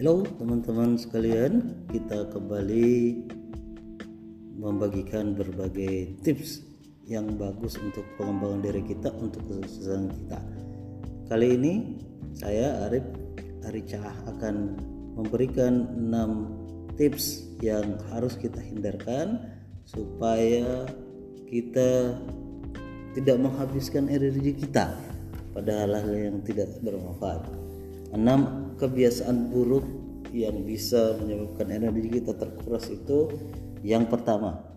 Halo teman-teman sekalian, kita kembali membagikan berbagai tips yang bagus untuk pengembangan diri kita untuk kesuksesan kita. Kali ini saya Arif Aricah akan memberikan 6 tips yang harus kita hindarkan supaya kita tidak menghabiskan energi kita pada hal-hal yang tidak bermanfaat. 6 kebiasaan buruk yang bisa menyebabkan energi kita terkuras itu yang pertama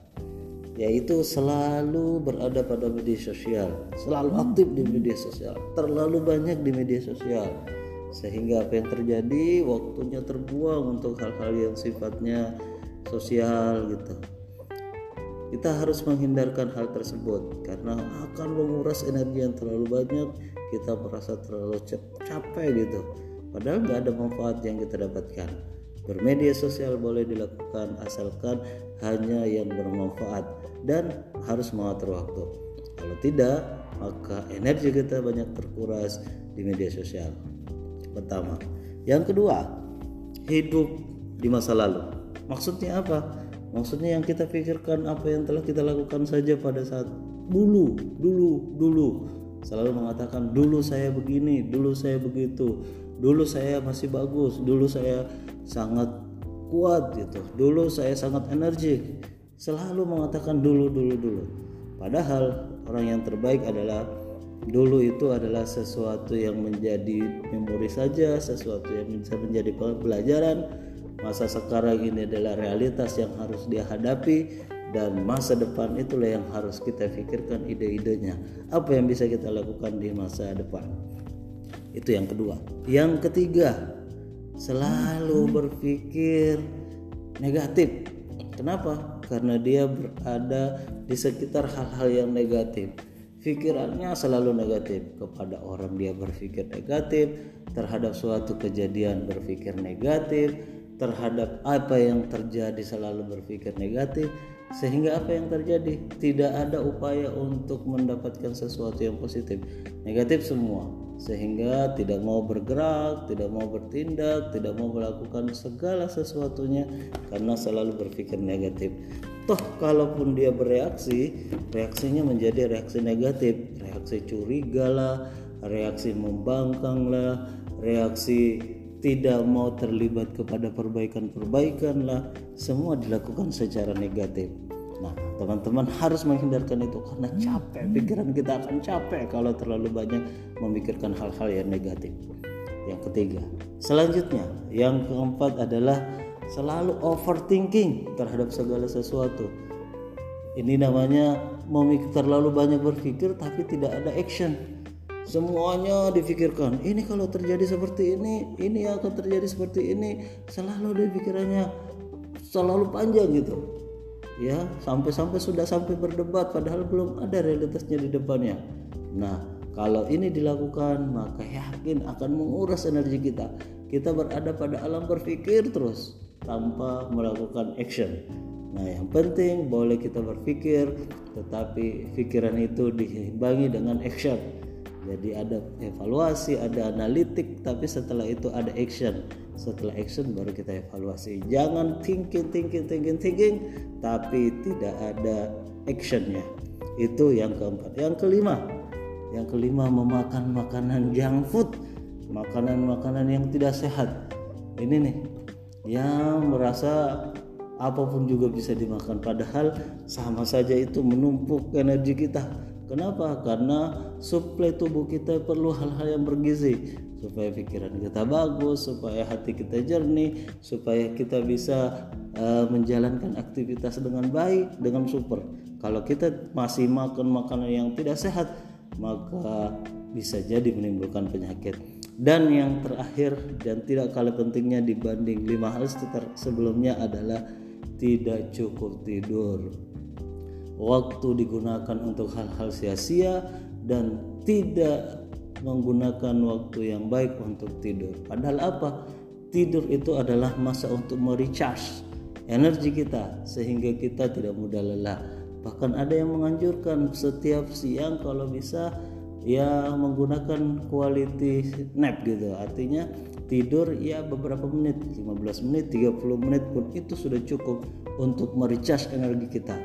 yaitu selalu berada pada media sosial, selalu aktif di media sosial, terlalu banyak di media sosial sehingga apa yang terjadi waktunya terbuang untuk hal-hal yang sifatnya sosial gitu. Kita harus menghindarkan hal tersebut karena akan menguras energi yang terlalu banyak, kita merasa terlalu capek gitu. Padahal nggak ada manfaat yang kita dapatkan. Bermedia sosial boleh dilakukan asalkan hanya yang bermanfaat dan harus mengatur waktu. Kalau tidak maka energi kita banyak terkuras di media sosial. Pertama. Yang kedua hidup di masa lalu. Maksudnya apa maksudnya yang kita pikirkan apa yang telah kita lakukan saja pada saat dulu dulu dulu. Selalu mengatakan dulu saya begini dulu saya begitu. Dulu saya masih bagus dulu saya sangat kuat gitu. Dulu saya sangat energik. Selalu mengatakan dulu dulu dulu. Padahal orang yang terbaik adalah dulu itu adalah sesuatu yang menjadi memori saja sesuatu yang bisa menjadi pelajaran masa sekarang ini adalah realitas yang harus dia hadapi dan masa depan itulah yang harus kita pikirkan ide-idenya apa yang bisa kita lakukan di masa depan itu yang kedua. Yang ketiga, selalu berpikir negatif. Kenapa? Karena dia berada di sekitar hal-hal yang negatif. Pikirannya selalu negatif kepada orang dia berpikir negatif, terhadap suatu kejadian berpikir negatif, terhadap apa yang terjadi selalu berpikir negatif sehingga apa yang terjadi? Tidak ada upaya untuk mendapatkan sesuatu yang positif. Negatif semua. Sehingga tidak mau bergerak tidak mau bertindak tidak mau melakukan segala sesuatunya karena selalu berpikir negatif. Toh kalaupun dia bereaksi reaksinya menjadi reaksi negatif. Reaksi curiga lah reaksi membangkang lah reaksi tidak mau terlibat kepada perbaikan-perbaikan lah. Semua dilakukan secara negatif. Nah teman-teman harus menghindarkan itu karena capek. Pikiran kita akan capek kalau terlalu banyak memikirkan hal-hal yang negatif. Yang ketiga selanjutnya yang keempat adalah selalu overthinking terhadap segala sesuatu. Ini namanya memikir terlalu banyak berpikir tapi tidak ada action semuanya difikirkan. Ini kalau terjadi seperti ini ini akan terjadi seperti ini. Selalu di pikirannya. Selalu panjang gitu. Ya sampai-sampai sudah sampai berdebat padahal belum ada realitasnya di depannya. Nah kalau ini dilakukan maka yakin akan menguras energi kita. Kita berada pada alam berpikir terus tanpa melakukan action. Nah, yang penting boleh kita berpikir, tetapi pikiran itu diimbangi dengan action jadi ada evaluasi ada analitik tapi setelah itu ada action. Setelah action baru kita evaluasi. Jangan thinking thinking thinking thinking tapi tidak ada actionnya. Itu yang keempat. Yang kelima. Yang kelima memakan makanan junk food. Makanan-makanan yang tidak sehat. Ini nih yang merasa apa pun juga bisa dimakan. Padahal sama saja itu menumpuk energi kita Kenapa? Karena suplai tubuh kita perlu hal-hal yang bergizi supaya pikiran kita bagus, supaya hati kita jernih, supaya kita bisa uh, menjalankan aktivitas dengan baik, dengan super. Kalau kita masih makan makanan yang tidak sehat, maka bisa jadi menimbulkan penyakit. Dan yang terakhir dan tidak kalah pentingnya dibanding lima hal sebelumnya adalah tidak cukup tidur waktu digunakan untuk hal-hal sia-sia dan tidak menggunakan waktu yang baik untuk tidur. Padahal apa? Tidur itu adalah masa untuk merecharge energi kita sehingga kita tidak mudah lelah. Bahkan ada yang menganjurkan setiap siang kalau bisa ya menggunakan quality nap gitu artinya tidur ya beberapa menit 15 menit 30 menit pun itu sudah cukup untuk merecharge energi kita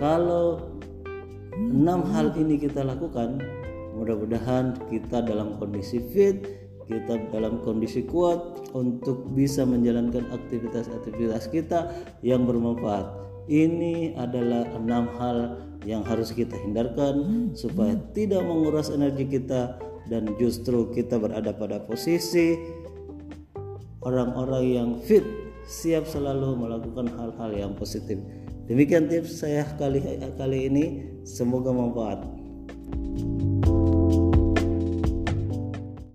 kalau enam hal ini kita lakukan mudah-mudahan kita dalam kondisi fit kita dalam kondisi kuat untuk bisa menjalankan aktivitas-aktivitas kita yang bermanfaat ini adalah enam hal yang harus kita hindarkan supaya tidak menguras energi kita dan justru kita berada pada posisi orang-orang yang fit siap selalu melakukan hal-hal yang positif. Demikian tips saya kali kali ini, semoga bermanfaat. thank you